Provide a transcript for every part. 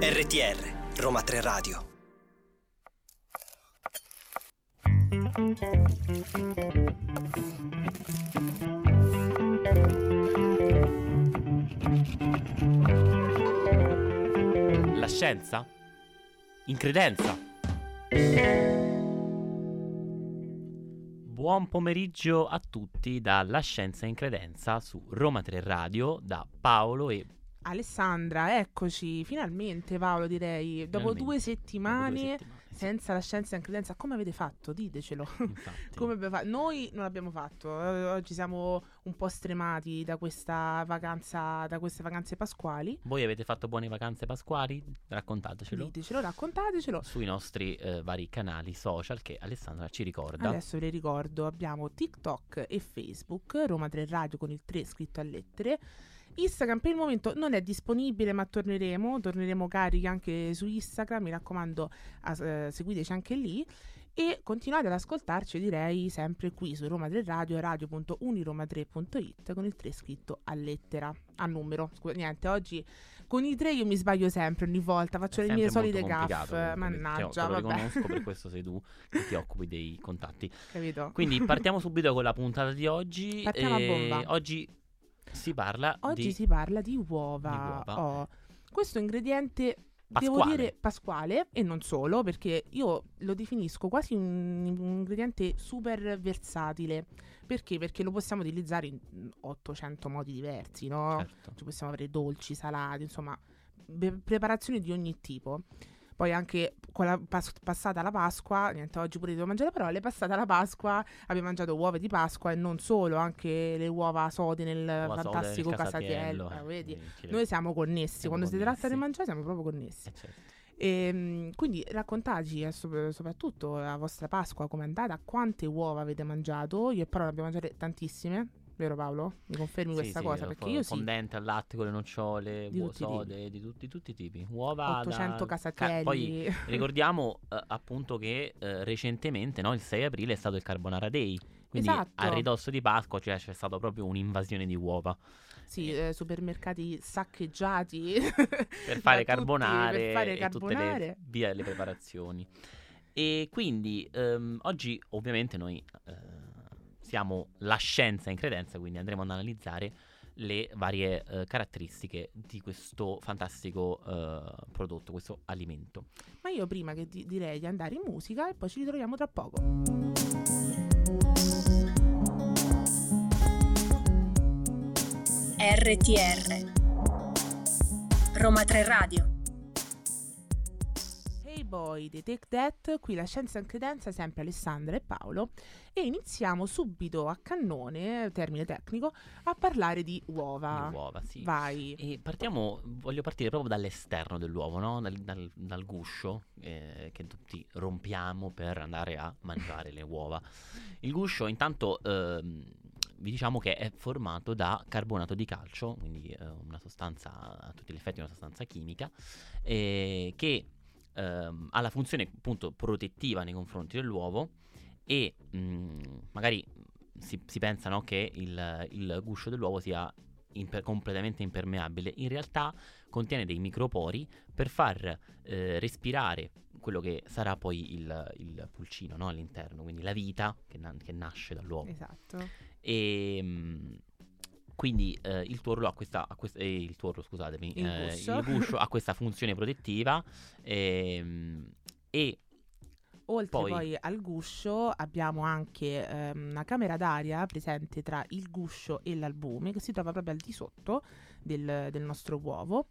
RTR Roma 3 Radio La scienza? In credenza? Buon pomeriggio a tutti dalla Scienza in Credenza su Roma 3 Radio da Paolo e Alessandra, eccoci, finalmente Paolo direi, dopo Finalmente, due dopo settimane, due settimane, senza la scienza in credenza, come avete fatto? Ditecelo. fatto? Noi non l'abbiamo fatto, eh, oggi siamo un po' stremati da questa vacanza, da queste vacanze pasquali. Voi avete fatto buone vacanze pasquali? Raccontatecelo Ditecelo, raccontatecelo. sui nostri eh, vari canali social che Alessandra ci ricorda. Adesso le ricordo, abbiamo TikTok e Facebook, Roma 3 Radio con il 3 scritto a lettere. Instagram per il momento non è disponibile, ma torneremo, torneremo carichi anche su Instagram, mi raccomando, as- eh, seguiteci anche lì. E continuate ad ascoltarci, direi, sempre qui su Roma 3 Radio, radio.uniroma3.it con il 3 scritto a lettera, a numero. Scusa, niente, oggi con i 3 io mi sbaglio sempre, ogni volta, faccio È le mie solite gaffe. Mannaggia, te lo vabbè. riconosco, per questo sei tu che ti occupi dei contatti. Capito? Quindi partiamo subito con la puntata di oggi. Partiamo a e bomba. Oggi si parla Oggi di si parla di uova. di uova. Oh, Questo ingrediente devo Pasquale. dire pasquale e non solo, perché io lo definisco quasi un, un ingrediente super versatile. Perché? Perché lo possiamo utilizzare in 800 modi diversi, no? Certo. Ci possiamo avere dolci, salati, insomma, be- preparazioni di ogni tipo. Poi anche con la pas- passata la Pasqua, niente, oggi pure devo mangiare parole, passata la Pasqua abbiamo mangiato uova di Pasqua e non solo, anche le uova sode nel Uova sode, fantastico il casatiello. casatiello, eh, Noi siamo connessi, Siamo quando si tratta di connessi. mangiare siamo proprio connessi. eh, certo. E, quindi raccontateci eh, sop- soprattutto la vostra Pasqua come è andata, quante uova avete mangiato, io e Paolo ne abbiamo mangiate tantissime, vero Paolo? Mi confermi Sì, questa sì, cosa? eh, Perché io sì, fondente al latte con le nocciole, Di uova tutti i sode, di, tutti, tutti i tipi. Uova 800 da- casatielli. ca- poi ricordiamo eh, appunto che eh, recentemente, no, il 6 aprile è stato il Carbonara Day. Quindi Esatto. a ridosso di Pasqua cioè, c'è stata proprio un'invasione di uova sì, eh, supermercati saccheggiati per fare da tutti, carbonare per fare e tutte le carbonare. via delle preparazioni. E quindi ehm, oggi ovviamente noi eh, siamo la scienza in credenza, quindi andremo ad analizzare le varie eh, caratteristiche di questo fantastico eh, prodotto, questo alimento. Ma io prima che di- direi di andare in musica e poi ci ritroviamo tra poco. RTR Roma 3 Radio boy, The Take That, qui la scienza in credenza, sempre Alessandra e Paolo, e iniziamo subito a cannone, termine tecnico, a parlare di uova. Le uova, sì. Vai. E partiamo, voglio partire proprio dall'esterno dell'uovo, no? dal, dal- dal guscio eh, che tutti rompiamo per andare a mangiare le uova. Il guscio intanto ehm, vi diciamo che è formato da carbonato di calcio, quindi eh, una sostanza, a tutti gli effetti una sostanza chimica, eh, che ehm, ha la funzione appunto protettiva nei confronti dell'uovo e mh, magari si, si pensa no, che il, il guscio dell'uovo sia imper- completamente impermeabile, in realtà contiene dei micropori per far eh, respirare quello che sarà poi il, il pulcino no, all'interno, quindi la vita che, na- che nasce dall'uovo. Esatto. E mh, quindi eh, il tuorlo ha questa, ha quest- eh, il tuorlo, scusatemi, Il eh, guscio. il guscio ha questa funzione protettiva ehm, e Oltre Poi- poi, al guscio abbiamo anche ehm, una camera d'aria presente tra il guscio e l'albume che si trova proprio al di sotto del, del nostro uovo.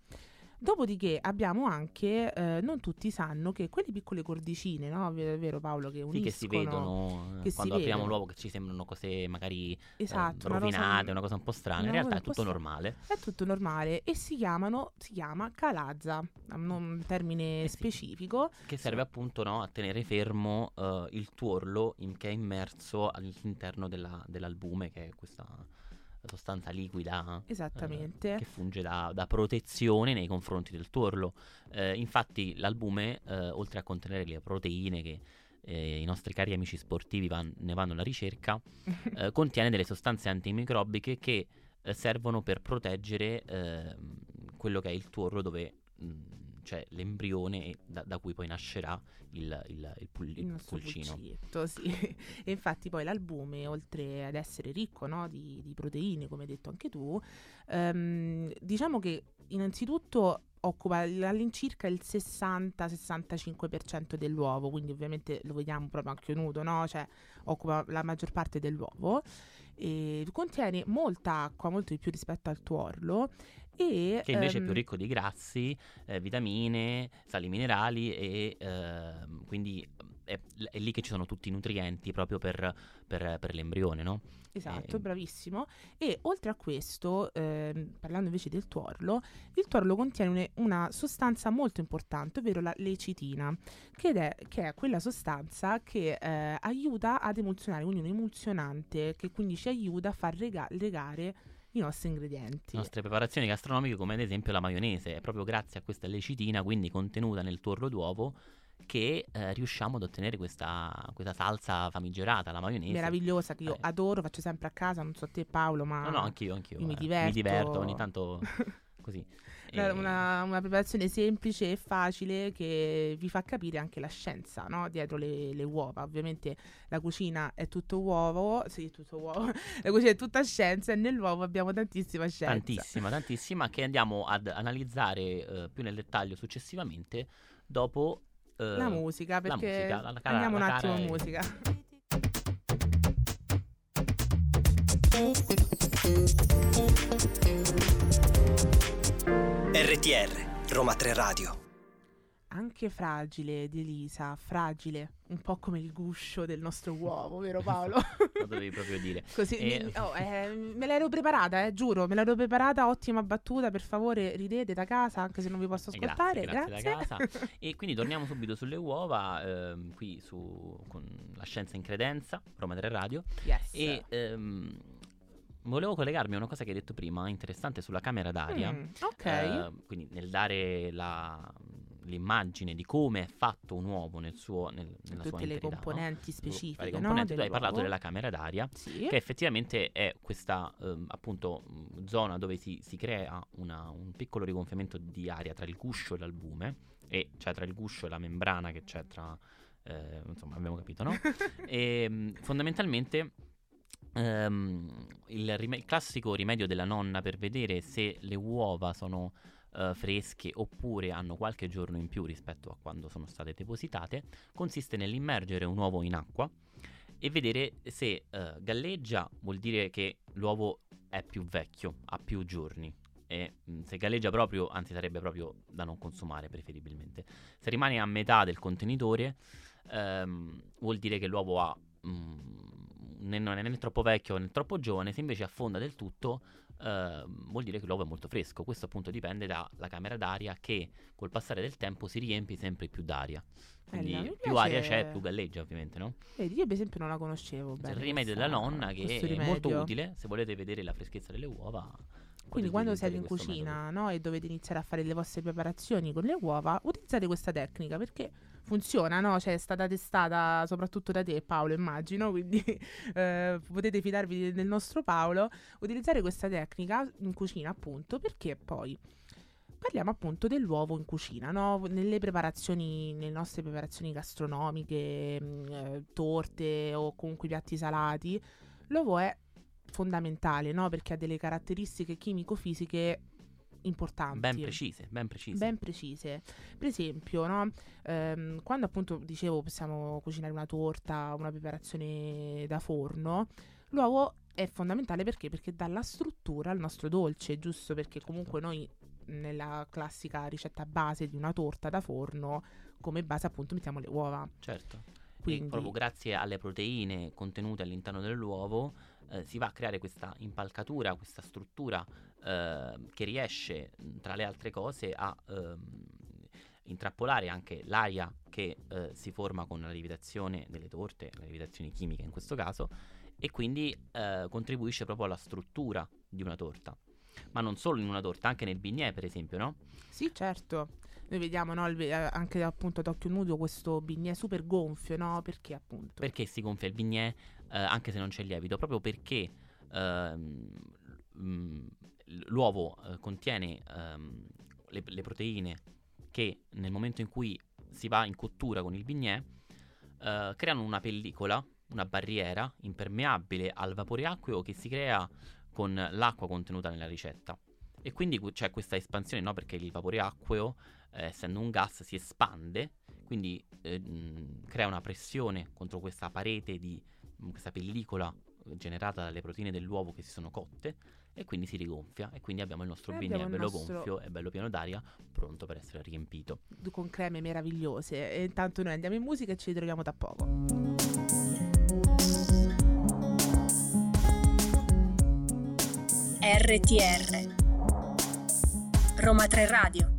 Dopodiché abbiamo anche, eh, non tutti sanno che quelle piccole cordicine, no? Vero, vero Paolo, che sì, uniscono... che si vedono eh, che si quando apriamo vedono. l'uovo che ci sembrano cose magari eh, Esatto, una rovinate, cosa- una cosa un po' strana, in realtà è tutto strana. normale. È tutto normale e si chiamano, si chiama calazza, un termine Eh sì. specifico. Che serve appunto no, a tenere fermo eh, il tuorlo in- che è immerso all'interno della- dell'albume, che è questa sostanza liquida eh, Esattamente. che funge da, da protezione nei confronti del tuorlo. Eh, infatti l'albume, eh, oltre a contenere le proteine che eh, i nostri cari amici sportivi van- ne vanno alla ricerca, eh, contiene delle sostanze antimicrobiche che eh, servono per proteggere ehm, quello che è il tuorlo dove mh, c'è l'embrione da, da cui poi nascerà il, il, il, pul- il pulcino. pulcetto, sì. e infatti poi l'albume, oltre ad essere ricco no, di, di proteine, come hai detto anche tu, ehm, diciamo che innanzitutto occupa all'incirca il 60-65% dell'uovo, quindi ovviamente lo vediamo proprio anche nudo, no? Cioè occupa la maggior parte dell'uovo. E contiene molta acqua, molto di più rispetto al tuorlo. E, Che invece è ehm, più ricco di grassi, eh, vitamine, sali minerali e ehm, quindi è, è lì che ci sono tutti i nutrienti proprio per, per- per l'embrione, no? Esatto, Eh, bravissimo. E oltre a questo, ehm, parlando invece del tuorlo, il tuorlo contiene una sostanza molto importante, ovvero la lecitina, che è, che è quella sostanza che eh, aiuta ad emulsionare, quindi un emulsionante che quindi ci aiuta a far rega- legare i nostri ingredienti. Le nostre preparazioni gastronomiche, come ad esempio la maionese, è proprio grazie a questa lecitina, quindi contenuta nel tuorlo d'uovo, che eh, riusciamo ad ottenere questa, questa salsa famigerata, la maionese. Meravigliosa, che io Eh. adoro, faccio sempre a casa, non so te Paolo, ma No, no, anch'io, anch'io. io mi eh. diverto. Mi diverto ogni tanto così. Una- E- Una, una preparazione semplice e facile che vi fa capire anche la scienza no? dietro le, le uova. Ovviamente la cucina è tutto uovo, sì, è tutto uovo. la cucina è tutta scienza e nell'uovo abbiamo tantissima scienza. Tantissima, tantissima, che andiamo ad analizzare eh, più nel dettaglio successivamente dopo eh, La musica, la perché musica, la- la cara- andiamo la un attimo in è- musica. RTR, Roma 3 Radio. Anche fragile di Elisa, fragile, un po' come il guscio del nostro uovo, vero Paolo? Lo dovevi proprio dire. Così, E- mi- oh, eh, me l'ero preparata, eh, giuro, me l'ero preparata, ottima battuta, per favore ridete da casa, anche se non vi posso Eh, ascoltare, grazie, grazie. grazie da E quindi torniamo subito sulle uova, ehm, qui su con la scienza in credenza, Roma 3 Radio. Yes. E ehm, volevo collegarmi a una cosa che hai detto prima, interessante sulla camera d'aria. Mm, ok. Eh, quindi nel dare la- l'immagine di come è fatto un uovo nel suo, nel, nella sua tutte le no? componenti Vari specifiche, componenti. no? Tu hai parlato della camera d'aria, Sì. che effettivamente è questa ehm, appunto zona dove si, si crea una- un piccolo rigonfiamento di aria tra il guscio e l'albume, e cioè tra il guscio e la membrana che c'è tra... eh, insomma, abbiamo capito, no? e mh, fondamentalmente ehm, il, rime- il classico rimedio della nonna per vedere se le uova sono eh, fresche oppure hanno qualche giorno in più rispetto a quando sono state depositate consiste nell'immergere un uovo in acqua e vedere se eh, galleggia vuol dire che l'uovo è più vecchio, ha più giorni. E mh, se galleggia proprio, anzi sarebbe proprio da non consumare preferibilmente. Se rimane a metà del contenitore, ehm, vuol dire che l'uovo ha, mh, né- non è né troppo vecchio né troppo giovane. Se invece affonda del tutto, ehm, vuol dire che l'uovo è molto fresco. Questo appunto dipende dalla camera d'aria che col passare del tempo si riempie sempre più d'aria. Quindi Bella, più aria c'è, più galleggia ovviamente, no? Vedi, io per esempio non la conoscevo bene. il rimedio della nonna che è molto utile se volete vedere la freschezza delle uova. Quindi quando siete in cucina no, e dovete iniziare a fare le vostre preparazioni con le uova, utilizzate questa tecnica perché funziona, no? Cioè è stata testata soprattutto da te Paolo, immagino, quindi eh, potete fidarvi del nostro Paolo. Utilizzare questa tecnica in cucina appunto perché poi parliamo appunto dell'uovo in cucina, no? Nelle preparazioni, nelle nostre preparazioni gastronomiche, mh, eh, torte o comunque piatti salati, l'uovo è fondamentale, no? Perché ha delle caratteristiche chimico-fisiche importanti. Ben precise, ben precise. Ben precise. Per esempio, no? Ehm, quando appunto dicevo possiamo cucinare una torta, una preparazione da forno, l'uovo è fondamentale perché? Perché dà la struttura al nostro dolce, giusto? Perché comunque noi nella classica ricetta base di una torta da forno, come base appunto mettiamo le uova. Certo. Quindi E proprio grazie alle proteine contenute all'interno dell'uovo eh, si va a creare questa impalcatura, questa struttura eh, che riesce, tra le altre cose, a ehm, intrappolare anche l'aria che eh, si forma con la lievitazione delle torte, la lievitazione chimica in questo caso, e quindi eh, contribuisce proprio alla struttura di una torta. Ma non solo in una torta, anche nel bignè, per esempio, no? Sì, certo. Noi vediamo no, il eh, anche appunto ad occhio nudo questo bignè super gonfio, no? Perché appunto? Perché si gonfia il bignè eh, anche se non c'è lievito? Proprio perché ehm, mh, l'uovo eh, contiene ehm, le, le proteine che nel momento in cui si va in cottura con il bignè eh, creano una pellicola, una barriera impermeabile al vapore acqueo che si crea con l'acqua contenuta nella ricetta. E quindi c'è questa espansione, no? Perché il vapore acqueo, eh, essendo un gas, si espande, quindi eh, mh, crea una pressione contro questa parete di mh, questa pellicola generata dalle proteine dell'uovo che si sono cotte e quindi si rigonfia e quindi abbiamo il nostro E bignè bello nostro- gonfio e bello pieno d'aria pronto per essere riempito. con creme meravigliose. E intanto noi andiamo in musica e ci ritroviamo tra poco. RTR Roma 3 Radio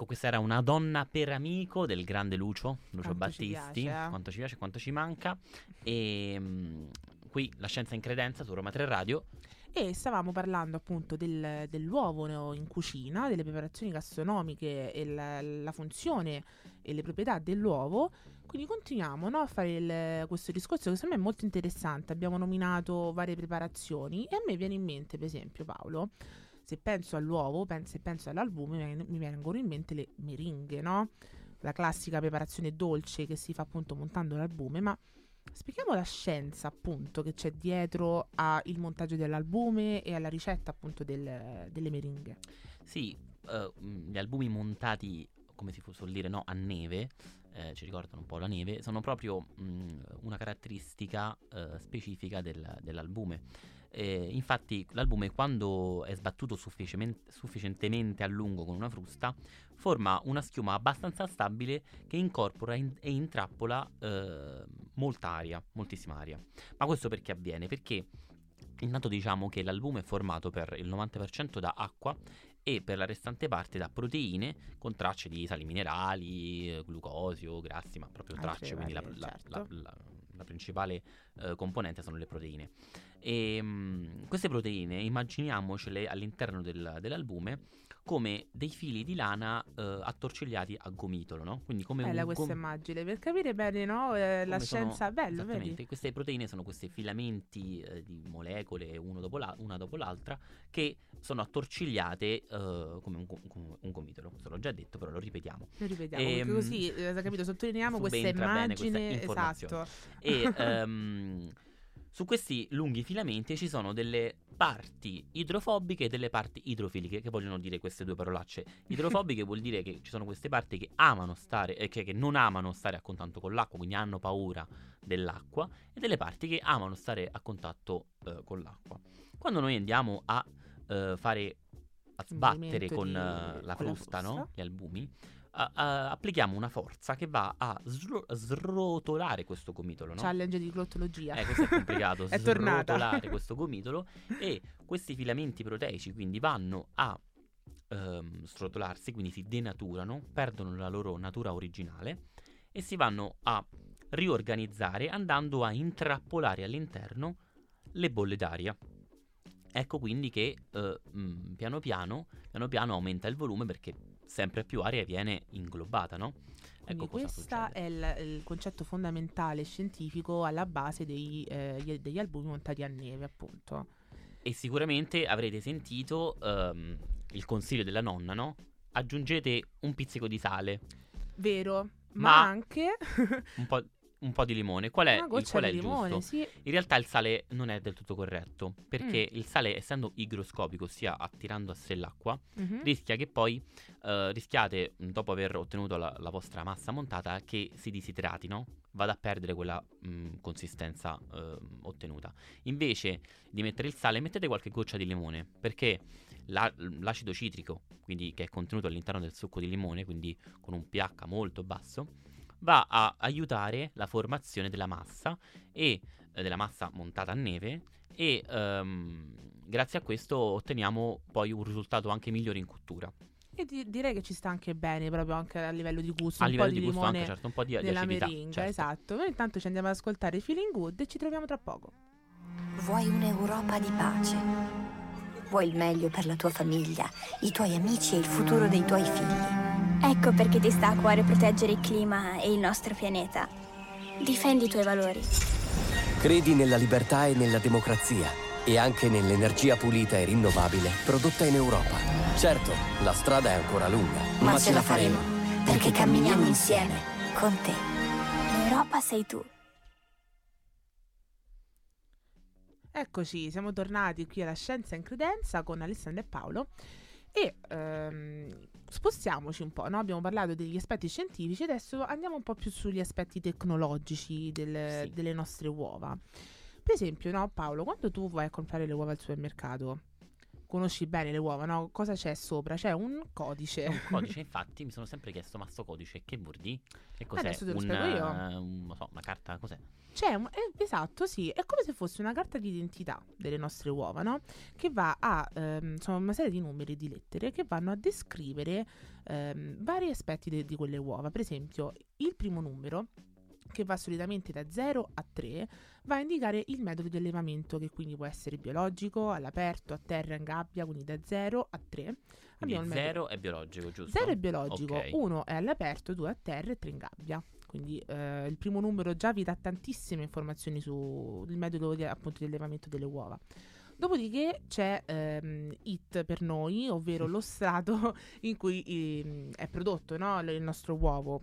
Ecco, questa era una donna per amico del grande Lucio, Lucio Quanto ci Battisti, piace, eh? quanto ci piace, quanto ci manca. E mm, qui la scienza in credenza su Roma 3 Radio. E stavamo parlando appunto del- dell'uovo in cucina, delle preparazioni gastronomiche e la, la funzione e le proprietà dell'uovo. Quindi continuiamo no, a fare il- questo discorso che secondo me è molto interessante. Abbiamo nominato varie preparazioni e a me viene in mente, per esempio, Paolo, se penso all'uovo, pen- se penso all'albume, mi, vengono in mente le meringhe, no? La classica preparazione dolce che si fa appunto montando l'albume, ma Spieghiamo la scienza appunto che c'è dietro al montaggio dell'albume e alla ricetta appunto del- delle meringhe. Sì, mm, gli albumi montati, come si suol dire, no, a neve, eh, ci ricordano un po' la neve, sono proprio mm, una caratteristica eh, specifica del- dell'albume. Eh, infatti l'albume quando è sbattuto sufficientemente, a lungo con una frusta forma una schiuma abbastanza stabile che incorpora in- e intrappola eh, molta aria, moltissima aria. Ma questo perché avviene? Perché intanto diciamo che l'albume è formato per il 90% da acqua e per la restante parte da proteine con tracce di sali minerali, glucosio, grassi, ma proprio tracce, quindi la, varie, la- certo. la- la- la principale eh, componente sono le proteine. E mm, queste proteine immaginiamocele all'interno del- dell'albume come dei fili di lana eh, attorcigliati a gomitolo, no? Quindi come Bella un questa gom- immagine per capire bene no, eh, la come sono- scienza, bello, Esattamente, vedi? queste proteine sono questi filamenti eh, di molecole uno dopo la- una dopo l'altra che sono attorcigliate eh, come un, go- come un gomitolo. Questo l'ho già detto, però lo ripetiamo. Lo ripetiamo, perché Ehm, così, eh, capito, sottolineiamo questa questa immagine, informazione. esatto. E ehm, su questi lunghi filamenti ci sono delle parti idrofobiche e delle parti idrofiliche, che vogliono dire queste due parolacce. Idrofobiche vuol dire che ci sono queste parti che amano stare, eh, che, che non amano stare a contatto con l'acqua, quindi hanno paura dell'acqua, e delle parti che amano stare a contatto eh, con l'acqua. Quando noi andiamo a eh, fare a sbattere con di- eh, la con la frusta, no? frusta. gli albumi, a- applichiamo una forza che va a sro- srotolare questo gomitolo, no? Challenge di glottologia. Eh, questo è complicato, È tornata. srotolare questo gomitolo e questi filamenti proteici quindi vanno a ehm, srotolarsi, quindi si denaturano, perdono la loro natura originale e si vanno a riorganizzare andando a intrappolare all'interno le bolle d'aria. Ecco quindi che eh, mm, piano piano, piano piano aumenta il volume perché sempre più aria viene inglobata, no? Ecco questo è il, il concetto fondamentale scientifico alla base dei, eh, gli- degli albumi montati a neve, appunto. E sicuramente avrete sentito ehm, il consiglio della nonna, no? Aggiungete un pizzico di sale, Vero, ma, Ma- anche un po', un po' di limone. Qual è, il, qual è il limone, giusto? sì. In realtà il sale non è del tutto corretto, perché Mm. il sale, essendo igroscopico, ossia attirando a sé l'acqua, Mhm. rischia che poi eh, rischiate, dopo aver ottenuto la, la vostra massa montata, che si disidrati, no? Vada a perdere quella mh, consistenza ehm, ottenuta. Invece di mettere il sale, mettete qualche goccia di limone, perché la- l'acido citrico, quindi che è contenuto all'interno del succo di limone, quindi con un pH molto basso, va a aiutare la formazione della massa e eh, della massa montata a neve e ehm, grazie a questo otteniamo poi un risultato anche migliore in cottura. E di- direi che ci sta anche bene, proprio anche a livello di gusto. a un livello po' di di gusto anche certo un po' di, di della acidità. meringa, certo. esatto. Noi intanto ci andiamo ad ascoltare Feeling Good e ci troviamo tra poco. Vuoi un'Europa di pace? Vuoi il meglio per la tua famiglia, i tuoi amici e il futuro dei tuoi figli? Ecco perché ti sta a cuore proteggere il clima e il nostro pianeta. Difendi i tuoi valori. Credi nella libertà e nella democrazia e anche nell'energia pulita e rinnovabile prodotta in Europa. Certo, la strada è ancora lunga, Ma, ce la faremo, perché camminiamo insieme, con te. L'Europa sei tu. Eccoci, siamo tornati qui alla Scienza in Credenza con Alessandro e Paolo e ehm, spostiamoci un po', no? abbiamo parlato degli aspetti scientifici, adesso andiamo un po' più sugli aspetti tecnologici del- Sì. delle nostre uova. Per esempio, no, Paolo, quando tu vai a comprare le uova al supermercato, conosci bene le uova, no? Cosa c'è sopra? C'è un codice. Un codice, infatti, mi sono sempre chiesto, ma sto codice che vuol dire? Che cos'è? Adesso te lo un, spiego io. eh, un- non so, una carta, cos'è? C'è un- eh, esatto, sì, è come se fosse una carta d'identità delle nostre uova, no? Che va a, ehm, sono una serie di numeri e di lettere che vanno a descrivere ehm, vari aspetti de- di quelle uova. Per esempio, il primo numero, che va solitamente da 0 a 3, va a indicare il metodo di allevamento, che quindi può essere biologico, all'aperto, a terra, in gabbia, quindi da 0 a 3. Quindi il metodo- 0 è biologico, giusto? 0 è biologico, Ok. 1 è all'aperto, 2 a terra e 3 in gabbia. Quindi eh, il primo numero già vi dà tantissime informazioni sul metodo di, appunto, di allevamento delle uova. Dopodiché c'è ehm, IT per noi, ovvero lo strato in cui ehm, è prodotto no, il nostro uovo.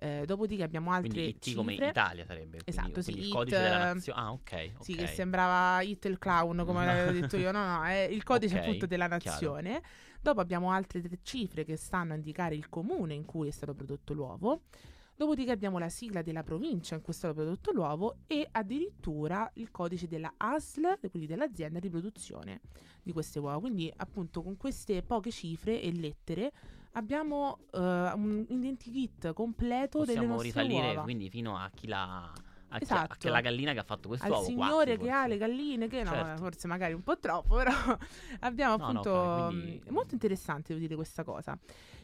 Eh, dopodiché abbiamo altre Quindi IT come cifre. Italia sarebbe. quindi- Esatto, sì, quindi il codice della nazione. Ah, ok. Sì, che sembrava It il clown, come l'avevo detto io. No, no, è il codice Ok, appunto della chiaro. nazione. Dopo abbiamo altre tre cifre che stanno a indicare il comune in cui è stato prodotto l'uovo. Dopodiché abbiamo la sigla della provincia in cui è stato prodotto l'uovo e addirittura il codice della ASL, quindi dell'azienda di produzione di queste uova. Quindi appunto con queste poche cifre e lettere abbiamo eh, un identikit completo delle Possiamo nostre risalire uova. quindi fino a chi l'ha. A, chi- Esatto. a che la gallina che ha fatto questo al uovo. signore quattro, che ha le galline, che no, Certo. forse magari un po' troppo, però abbiamo No, no, appunto ok, quindi- è molto interessante devo dire questa cosa.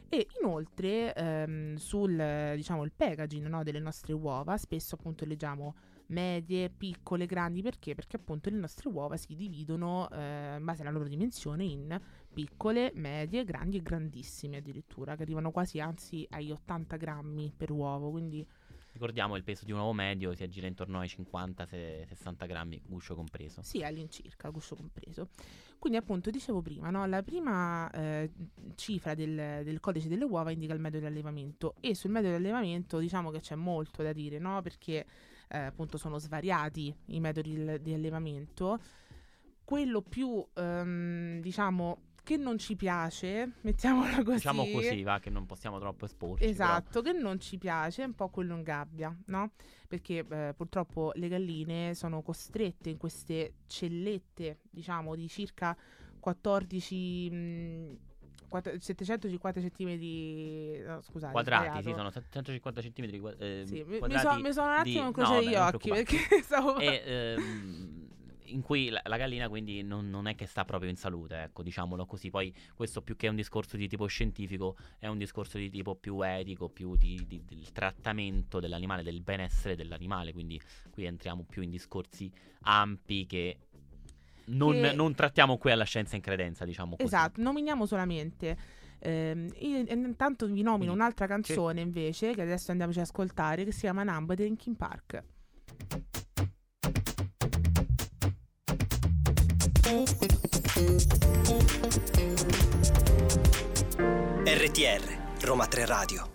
E inoltre ehm, sul diciamo il packaging no, delle nostre uova spesso appunto leggiamo medie, piccole, grandi perché? Perché appunto le nostre uova si dividono eh, in base alla loro dimensione in piccole, medie, grandi e grandissime addirittura, che arrivano quasi anzi ai 80 grammi per uovo, quindi Ricordiamo il peso di un uovo medio si aggira intorno ai 50-60 grammi, guscio compreso. Sì, all'incirca, guscio compreso. Quindi appunto dicevo prima, no, la prima eh, cifra del, del codice delle uova indica il metodo di allevamento e sul metodo di allevamento diciamo che c'è molto da dire, no? Perché eh, appunto sono svariati i metodi di, di allevamento. Quello più, ehm, diciamo, che non ci piace, mettiamolo così. Diciamo così, va, che non possiamo troppo esporci. però. Esatto, che non ci piace è un po' quello in gabbia, no? Perché eh, purtroppo le galline sono costrette in queste cellette, diciamo, di circa 14... mh, quatt- 750 centimetri no, scusate, Quadrati, sì, sono 150 centimetri eh, Sì, mi, mi so- mi sono un di- attimo no, incrociato vabbè, gli occhi perché stavo... e ehm, in cui la, la gallina quindi non, non è che sta proprio in salute, ecco, diciamolo così. Poi questo più che un discorso di tipo scientifico è un discorso di tipo più etico, più di, di- del trattamento dell'animale, del benessere dell'animale, quindi qui entriamo più in discorsi ampi che non, Che- non trattiamo qui alla scienza in credenza, diciamo così. Esatto, nominiamo solamente. Ehm, intanto vi nomino Quindi, un'altra canzone invece che adesso andiamoci ad ascoltare che si chiama Number dei Linkin Park. RTR, Roma 3 Radio.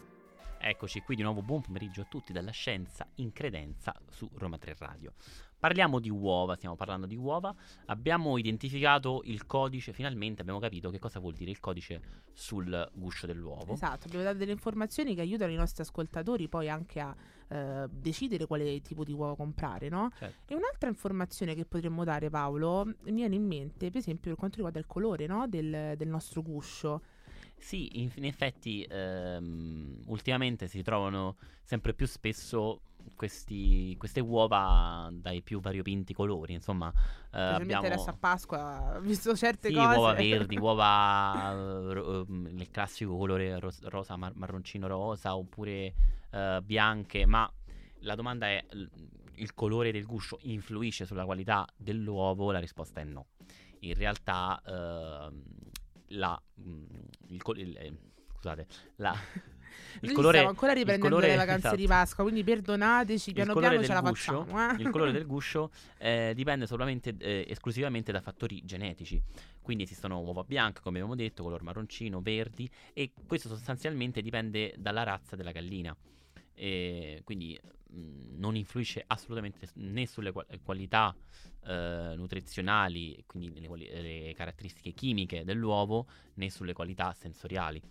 Eccoci qui di nuovo, buon pomeriggio a tutti dalla scienza in credenza su Roma 3 Radio. Parliamo di uova, stiamo parlando di uova, abbiamo identificato il codice, finalmente abbiamo capito che cosa vuol dire il codice sul guscio dell'uovo. Esatto, abbiamo dato delle informazioni che aiutano i nostri ascoltatori poi anche a eh, decidere quale tipo di uovo comprare, no? Certo. E un'altra informazione che potremmo dare, Paolo, mi viene in mente, per esempio, per quanto riguarda il colore, no? del, del nostro guscio. Sì, in, in effetti ehm, ultimamente si trovano sempre più spesso questi- queste uova dai più variopinti colori, insomma, eh, abbiamo... adesso a Pasqua, ho visto certe Sì, cose. uova verdi, uova eh, ro- il classico colore ros- rosa, mar- marroncino rosa oppure eh, bianche, ma la domanda è il colore del guscio influisce sulla qualità dell'uovo? La risposta è no. In realtà ehm, la, mm, il col- il- eh, scusate, la, Noi colore- stiamo ancora il riprendendo colore- le vacanze esatto. di Pasqua, quindi perdonateci, piano il piano ce la guscio, facciamo. eh. il colore del guscio eh, dipende solamente eh, esclusivamente da fattori genetici. Quindi esistono uova bianche, come abbiamo detto, color marroncino, verdi e questo sostanzialmente dipende dalla razza della gallina. E quindi mh, non influisce assolutamente né sulle qua- qualità eh, nutrizionali, quindi le, quali- le caratteristiche chimiche dell'uovo, né sulle qualità sensoriali.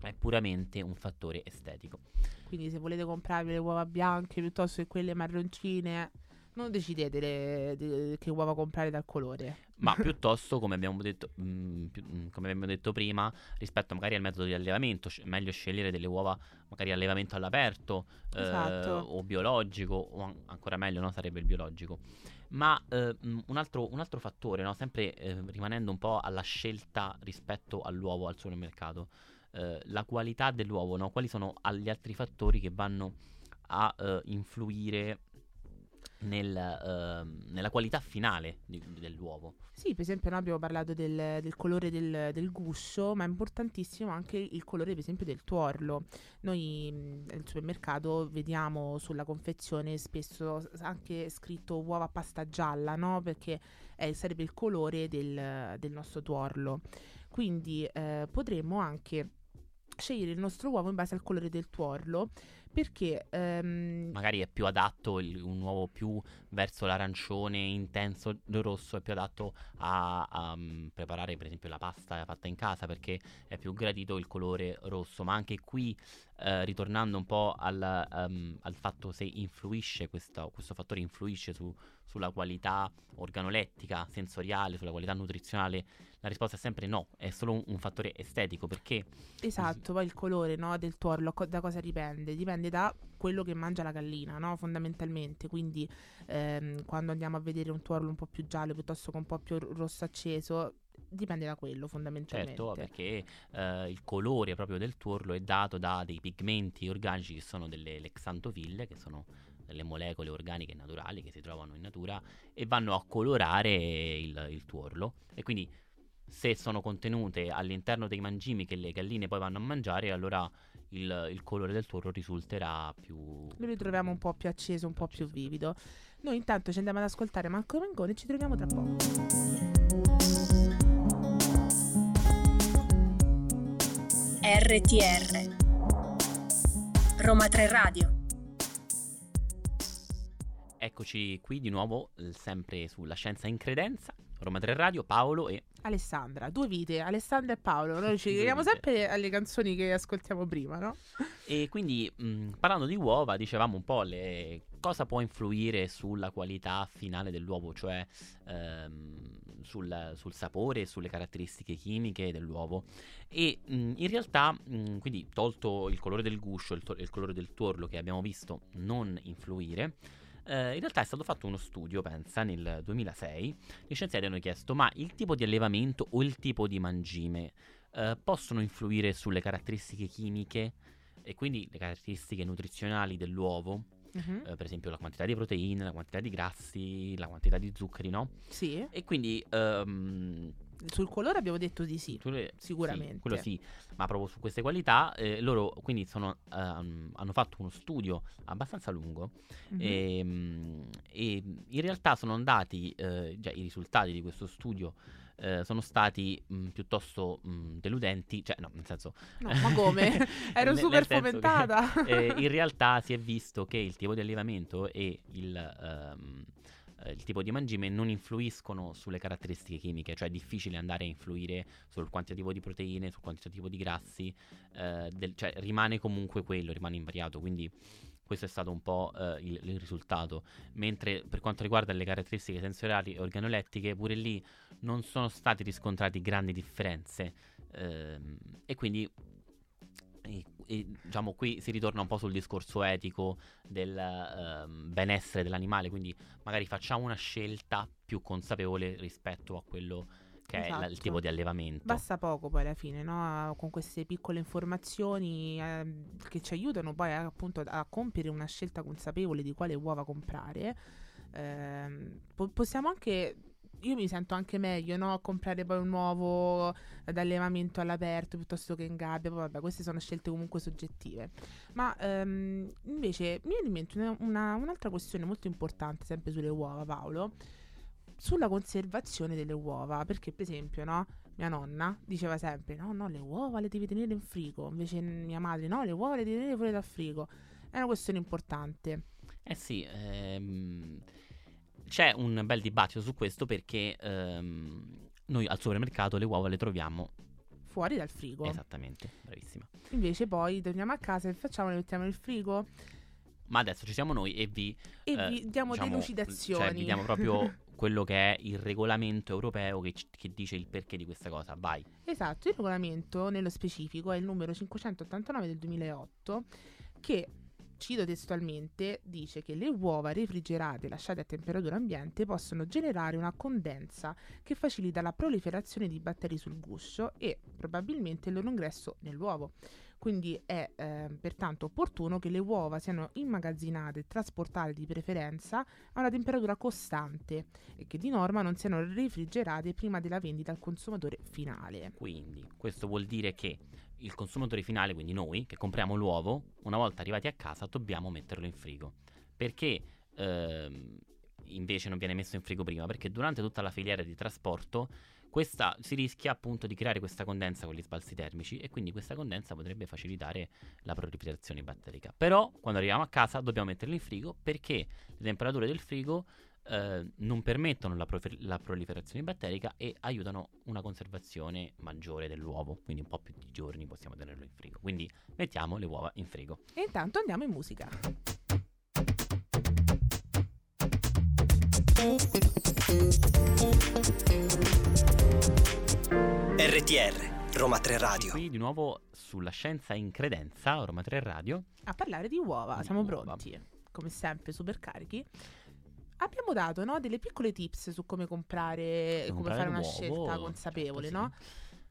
È puramente un fattore estetico. Quindi se volete comprarvi le uova bianche piuttosto che quelle marroncine, non decidete le- de- che uova comprare dal colore. ma piuttosto, come abbiamo detto, mh, più- mh, come abbiamo detto prima, rispetto magari al metodo di allevamento, sc- meglio scegliere delle uova magari allevamento all'aperto eh, Esatto. o biologico, o an- ancora meglio no, sarebbe il biologico. Ma eh, mh, un, altro, un altro fattore, no, sempre eh, rimanendo un po' alla scelta rispetto all'uovo al supermercato, eh, la qualità dell'uovo, no? quali sono gli altri fattori che vanno a eh, influire nel, ehm, nella qualità finale di- dell'uovo. Sì, per esempio noi abbiamo parlato del, del colore del, del guscio, ma è importantissimo anche il colore, per esempio, del tuorlo. Noi nel supermercato vediamo sulla confezione spesso anche scritto uova a pasta gialla, no? Perché eh, sarebbe il colore del, del nostro tuorlo. Quindi eh, potremmo anche scegliere il nostro uovo in base al colore del tuorlo, perché ehm, Magari è più adatto il- un uovo più verso l'arancione intenso, il rosso è più adatto a, a, mm, preparare per esempio la pasta fatta in casa perché è più gradito il colore rosso, ma anche qui eh, ritornando un po' al, ehm, al fatto se influisce questo, questo fattore influisce su- sulla qualità organolettica, sensoriale, sulla qualità nutrizionale, la risposta è sempre no, è solo un, un fattore estetico perché Esatto, poi il colore no, del tuorlo co- da cosa dipende? Dipende da quello che mangia la gallina, no? fondamentalmente. Quindi ehm, quando andiamo a vedere un tuorlo un po' più giallo piuttosto che un po' più rosso acceso, dipende da quello fondamentalmente. Certo, perché eh, il colore proprio del tuorlo è dato da dei pigmenti organici che sono delle lexantofille, che sono delle molecole organiche naturali che si trovano in natura e vanno a colorare il, il tuorlo. E quindi se sono contenute all'interno dei mangimi che le galline poi vanno a mangiare, allora il, il colore del tuorlo risulterà più... Lo ritroviamo un po' più acceso, un po' più vivido. Noi intanto ci andiamo ad ascoltare Marco Mengone e ci troviamo tra poco. RTR Roma 3 Radio Eccoci qui di nuovo, eh, sempre sulla scienza in credenza, Roma 3 Radio, Paolo e... Alessandra, due vite, Alessandra e Paolo. Noi ci chiediamo sempre alle canzoni che ascoltiamo prima, no? E quindi mh, parlando di uova, dicevamo un po' le- cosa può influire sulla qualità finale dell'uovo, cioè ehm, sul, sul sapore e sulle caratteristiche chimiche dell'uovo. E mh, in realtà, mh, quindi tolto il colore del guscio e il, to- il colore del tuorlo che abbiamo visto non influire, eh, in realtà è stato fatto uno studio, pensa, nel 2006. Gli scienziati hanno chiesto: ma il tipo di allevamento o il tipo di mangime eh, possono influire sulle caratteristiche chimiche e quindi le caratteristiche nutrizionali dell'uovo, Mhm. eh, per esempio la quantità di proteine, la quantità di grassi, la quantità di zuccheri, no? Sì, E quindi ehm, sul colore abbiamo detto di sì. tu le- sicuramente. sì, quello sì, ma proprio su queste qualità eh, loro quindi sono, ehm, hanno fatto uno studio abbastanza lungo Mhm. e, mm, e in realtà sono andati, eh, già i risultati di questo studio eh, sono stati mh, piuttosto mh, deludenti, cioè no, nel senso... No, ma come? Ero Nel- super senso che, fomentata. eh, in realtà si è visto che il tipo di allevamento e il, eh, il tipo di mangime non influiscono sulle caratteristiche chimiche, cioè è difficile andare a influire sul quantitativo di proteine, sul quantitativo di grassi, eh, del- cioè rimane comunque quello, rimane invariato, quindi questo è stato un po' eh, il, il risultato. Mentre per quanto riguarda le caratteristiche sensoriali e organolettiche, pure lì non sono stati riscontrati grandi differenze. ehm, e quindi e- e, diciamo qui si ritorna un po' sul discorso etico del ehm, benessere dell'animale, quindi magari facciamo una scelta più consapevole rispetto a quello che è la- il Esatto. tipo di allevamento. Basta poco poi alla fine, no? Con queste piccole informazioni ehm, che ci aiutano poi appunto a compiere una scelta consapevole di quale uova comprare. Ehm, po- possiamo anche io mi sento anche meglio, no? Comprare poi un uovo d'allevamento all'aperto piuttosto che in gabbia. Poi vabbè, queste sono scelte comunque soggettive. Ma ehm, invece mi viene in mente una- una- un'altra questione molto importante, sempre sulle uova, Paolo. Sulla conservazione delle uova, perché per esempio, no? Mia nonna diceva sempre: No, no, le uova le devi tenere in frigo. Invece mia madre: No, le uova le devi tenere fuori dal frigo. È una questione importante. Eh sì, ehm, c'è un bel dibattito su questo perché ehm, noi al supermercato le uova le troviamo Fuori dal frigo. esattamente, bravissima. Invece poi torniamo a casa e facciamo, le mettiamo nel frigo Ma adesso ci siamo noi e vi, e eh, vi diamo diciamo, delucidazioni. Cioè, vi diamo proprio quello che è il regolamento europeo che, che dice il perché di questa cosa. Vai. Esatto, il regolamento nello specifico è il numero 589 del 2008 che, cito testualmente, dice che le uova refrigerate lasciate a temperatura ambiente possono generare una condensa che facilita la proliferazione di batteri sul guscio e probabilmente il loro ingresso nell'uovo. Quindi è eh, pertanto opportuno che le uova siano immagazzinate e trasportate di preferenza a una temperatura costante e che di norma non siano refrigerate prima della vendita al consumatore finale. Quindi, questo vuol dire che il consumatore finale, quindi noi che compriamo l'uovo, una volta arrivati a casa dobbiamo metterlo in frigo. Perché ehm, invece non viene messo in frigo prima? Perché durante tutta la filiera di trasporto questa, si rischia appunto di creare questa condensa con gli sbalzi termici e quindi questa condensa potrebbe facilitare la proliferazione batterica. Però quando arriviamo a casa dobbiamo metterlo in frigo perché le temperature del frigo eh, non permettono la, profe- la proliferazione batterica e aiutano una conservazione maggiore dell'uovo, quindi un po' più di giorni possiamo tenerlo in frigo. Quindi mettiamo le uova in frigo. E intanto andiamo in musica. RTR, Roma 3 Radio. Qui di nuovo sulla scienza in credenza, Roma 3 Radio. A parlare di uova, Di siamo uova. pronti, come sempre, super carichi. Abbiamo dato no, delle piccole tips su come comprare e come comprare fare una scelta consapevole, certo, no?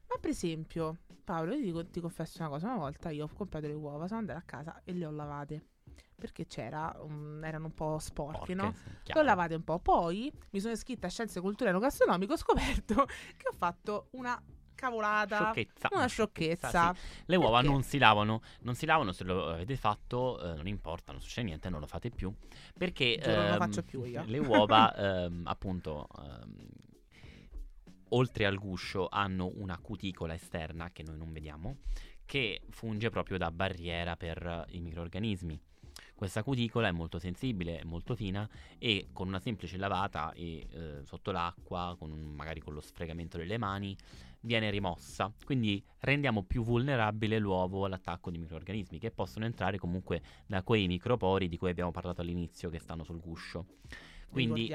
Ma per esempio, Paolo, io ti, dico- ti confesso una cosa, una volta io ho comprato le uova, sono andata a casa e le ho lavate. Perché c'era, un- erano un po' sporche, no? Porche, sì, Le chiaro. ho lavate un po'. Poi mi sono iscritta a Scienze Culturali e Gastronomico ho scoperto che ho fatto una cavolata. Sciocchezza. Una sciocchezza. sì. Le uova Perché? non si lavano, non si lavano se lo avete fatto, eh, non importa, non succede niente, non lo fate più. Perché Giuro, non lo ehm, faccio più io. le uova, ehm, appunto, ehm, oltre al guscio, hanno una cuticola esterna che noi non vediamo, che funge proprio da barriera per i microrganismi. Questa cuticola è molto sensibile, è molto fina e con una semplice lavata e eh, sotto l'acqua, con un- magari con lo sfregamento delle mani, viene rimossa. Quindi rendiamo più vulnerabile l'uovo all'attacco di microrganismi che possono entrare comunque da quei micropori di cui abbiamo parlato all'inizio che stanno sul guscio. Quindi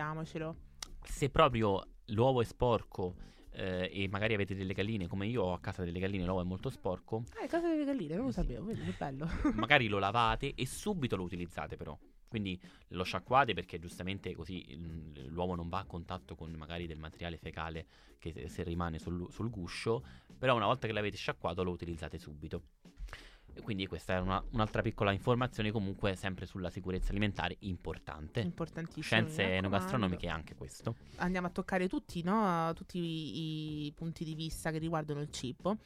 se proprio l'uovo è sporco eh, e magari avete delle galline, come io ho a casa delle galline, l'uovo è molto sporco, Ah, è casa delle galline, non lo Sì. sapevo, vedi che bello. magari lo lavate e subito lo utilizzate però. Quindi lo sciacquate perché giustamente così l'uovo non va a contatto con magari del materiale fecale che se, rimane sul, sul guscio, però una volta che l'avete sciacquato lo utilizzate subito. E quindi questa è una- un'altra piccola informazione comunque sempre sulla sicurezza alimentare importante. Importantissimo. Scienze enogastronomiche anche questo. Andiamo a toccare tutti, no? tutti i, i punti di vista che riguardano il cibo.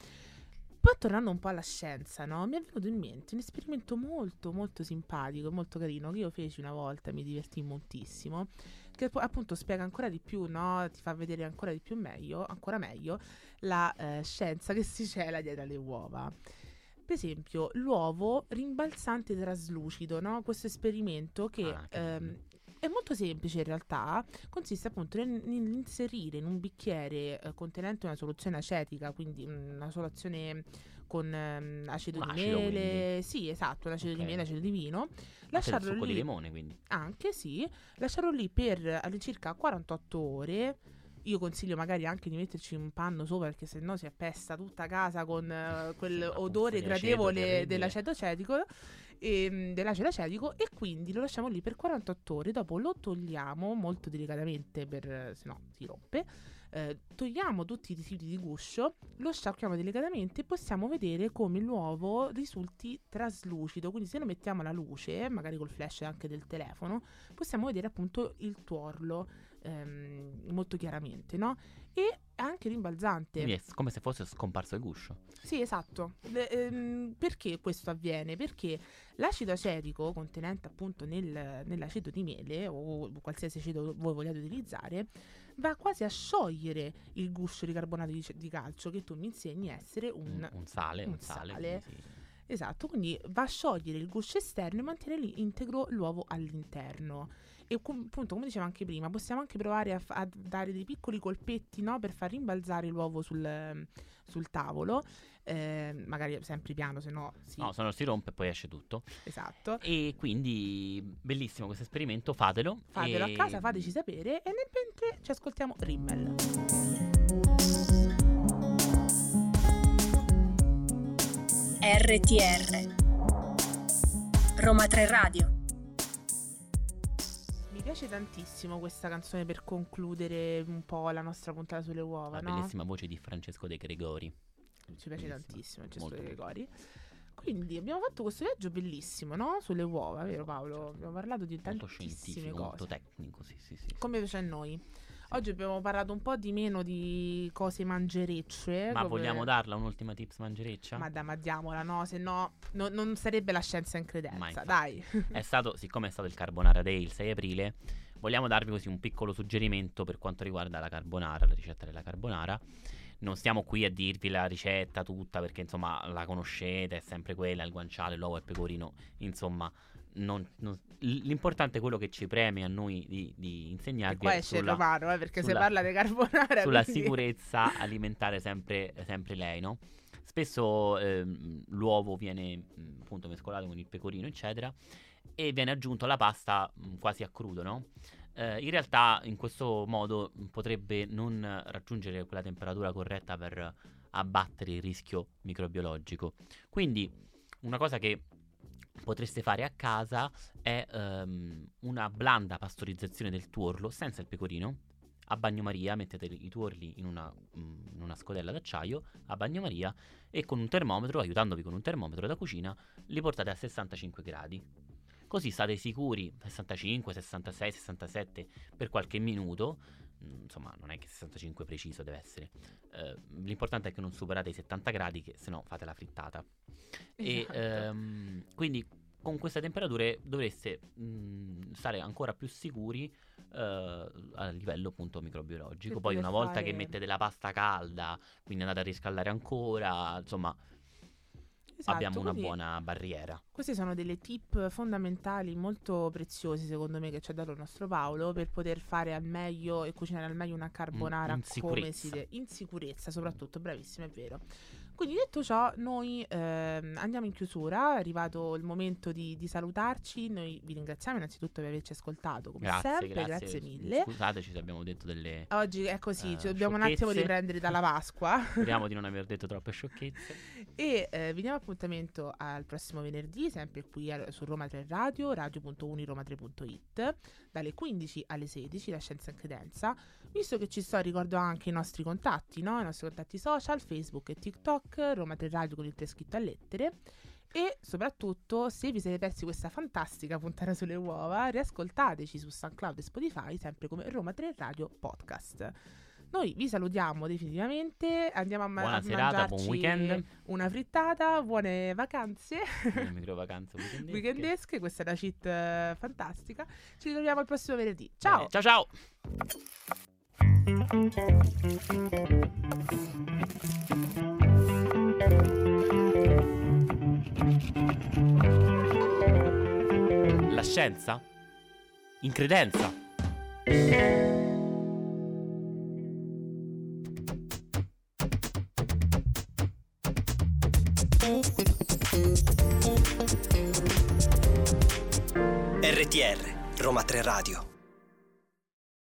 Poi tornando un po' alla scienza, no? Mi è venuto in mente un esperimento molto molto simpatico, molto carino, che io feci una volta, mi divertì moltissimo, che appunto spiega ancora di più, no? Ti fa vedere ancora di più meglio, ancora meglio, la eh, scienza che si cela dietro alle uova. Per esempio, l'uovo rimbalzante traslucido, no? Questo esperimento che Ah, che ehm. È molto semplice in realtà, consiste appunto nel- nell'inserire in un bicchiere eh, contenente una soluzione acetica, quindi una soluzione con ehm, acido Un di acido, mele, sì esatto, un acido Ok. di mele, acido di vino, lasciarlo succo di lì, limone quindi. anche sì, lasciarlo lì per all'incirca 48 ore. Io consiglio magari anche di metterci un panno sopra perché sennò si appesta tutta casa con eh, Sì, quel una odore puzza di aceto gradevole dell'aceto acetico e, mm, dell'acido acetico e quindi lo lasciamo lì per 48 ore, dopo lo togliamo molto delicatamente per se no si rompe. eh, togliamo tutti i residui di guscio, lo sciacquiamo delicatamente e possiamo vedere come l'uovo risulti traslucido. Quindi, se lo mettiamo alla luce, magari col flash anche del telefono, possiamo vedere appunto il tuorlo ehm, molto chiaramente, no? E è anche rimbalzante. Quindi è come se fosse scomparso il guscio. Sì, esatto. Le- ehm, perché questo avviene? Perché l'acido acetico contenente appunto nel- nell'aceto di miele o qualsiasi aceto voi vogliate utilizzare va quasi a sciogliere il guscio di carbonato di, di calcio che tu mi insegni essere un... Un, un sale, un, un sale. sale. quindi sì. Esatto, quindi va a sciogliere il guscio esterno e mantiene lì integro l'uovo all'interno. E com- appunto, come dicevo anche prima, possiamo anche provare a, f- a dare dei piccoli colpetti no, per far rimbalzare l'uovo sul, sul tavolo, eh, magari sempre piano, se no sì, No, se no si rompe e poi esce tutto. esatto. E quindi bellissimo questo esperimento, fatelo. Fatelo e- a casa, fateci sapere e nel mentre ci ascoltiamo Rimmel. RTR Roma 3 Radio piace tantissimo questa canzone per concludere un po' la nostra puntata sulle uova, La no? bellissima voce di Francesco De Gregori. Ci piace Bellissima. tantissimo gesto Molto dei bello. cori. Quindi abbiamo fatto questo viaggio bellissimo, no? Sulle uova, vero Paolo? Abbiamo parlato di Molto tantissime scientifico, cose. molto tecnico, sì, sì, sì. Come piace a noi. Oggi abbiamo parlato un po' di meno di cose mangerecce. Ma come- vogliamo darla un'ultima tips mangereccia? Ma dai, ma diamola, no? Se no, no- non sarebbe la scienza in credenza. Dai. È stato, siccome è stato il Carbonara Day il 6 aprile, vogliamo darvi così un piccolo suggerimento per quanto riguarda la carbonara, la ricetta della carbonara. Non stiamo qui a dirvi la ricetta tutta perché insomma la conoscete, è sempre quella, il guanciale, l'uovo e il pecorino, insomma non- non- l'importante è quello che ci preme a noi di, di E insegnarvi qua è esce il sulla, romano, eh, perché se sulla- parla di carbonara. sulla quindi- sicurezza alimentare sempre, sempre lei, no? Spesso ehm, l'uovo viene mh, appunto mescolato con il pecorino, eccetera, e viene aggiunto alla pasta mh, quasi a crudo, no? Eh, in realtà in questo modo mh, potrebbe non raggiungere quella temperatura corretta per abbattere il rischio microbiologico. Quindi una cosa che potreste fare a casa è ehm, una blanda pastorizzazione del tuorlo senza il pecorino. A bagnomaria mettete i tuorli in una, mm, in una scodella d'acciaio a bagnomaria e con un termometro, aiutandovi con un termometro da cucina, li portate a 65 gradi. Così state sicuri, 65, 66, 67 per qualche minuto. Mm, Insomma, non è che 65 preciso deve essere. Eh, l'importante è che non superate i 70 gradi, che se no fate la frittata. E Esatto. ehm, quindi con queste temperature dovreste mm, stare ancora più sicuri eh, a livello appunto microbiologico. Poi una volta che fare- mettete la pasta calda, quindi andate a riscaldare ancora, insomma, Esatto, abbiamo una buona barriera. Queste sono delle tip fondamentali molto preziosi secondo me che ci ha dato il nostro Paolo per poter fare al meglio e cucinare al meglio una carbonara in come si deve. In sicurezza soprattutto, bravissimo, è vero. Quindi detto ciò, noi ehm, andiamo in chiusura, è arrivato il momento di, di salutarci, noi vi ringraziamo innanzitutto per averci ascoltato, come Grazie, sempre, grazie. grazie mille. Scusateci se abbiamo detto delle... Oggi è così, Eh, ci dobbiamo un attimo riprendere dalla Pasqua. Speriamo di non aver detto troppe sciocchezze. E eh, vi diamo appuntamento al prossimo venerdì, sempre qui al- su Roma 3 Radio, radio.uniroma3.it, dalle 15 alle 16, la scienza in credenza. Visto che ci sto, ricordo anche i nostri contatti, no? i nostri contatti social, Facebook e TikTok, Roma 3 Radio con il 3 scritto a lettere. E soprattutto, se vi siete persi questa fantastica puntata sulle uova, riascoltateci su SoundCloud e Spotify, sempre come Roma 3 Radio Podcast. Noi vi salutiamo definitivamente, andiamo a, ma- Buona a serata, buon weekend. una frittata, buone vacanze micro vacanze weekendesche. weekendesche, questa è una cheat eh, fantastica. Ci ritroviamo il prossimo venerdì. Ciao! Bene, ciao ciao! La scienza? In credenza? RTR, Roma 3 Radio.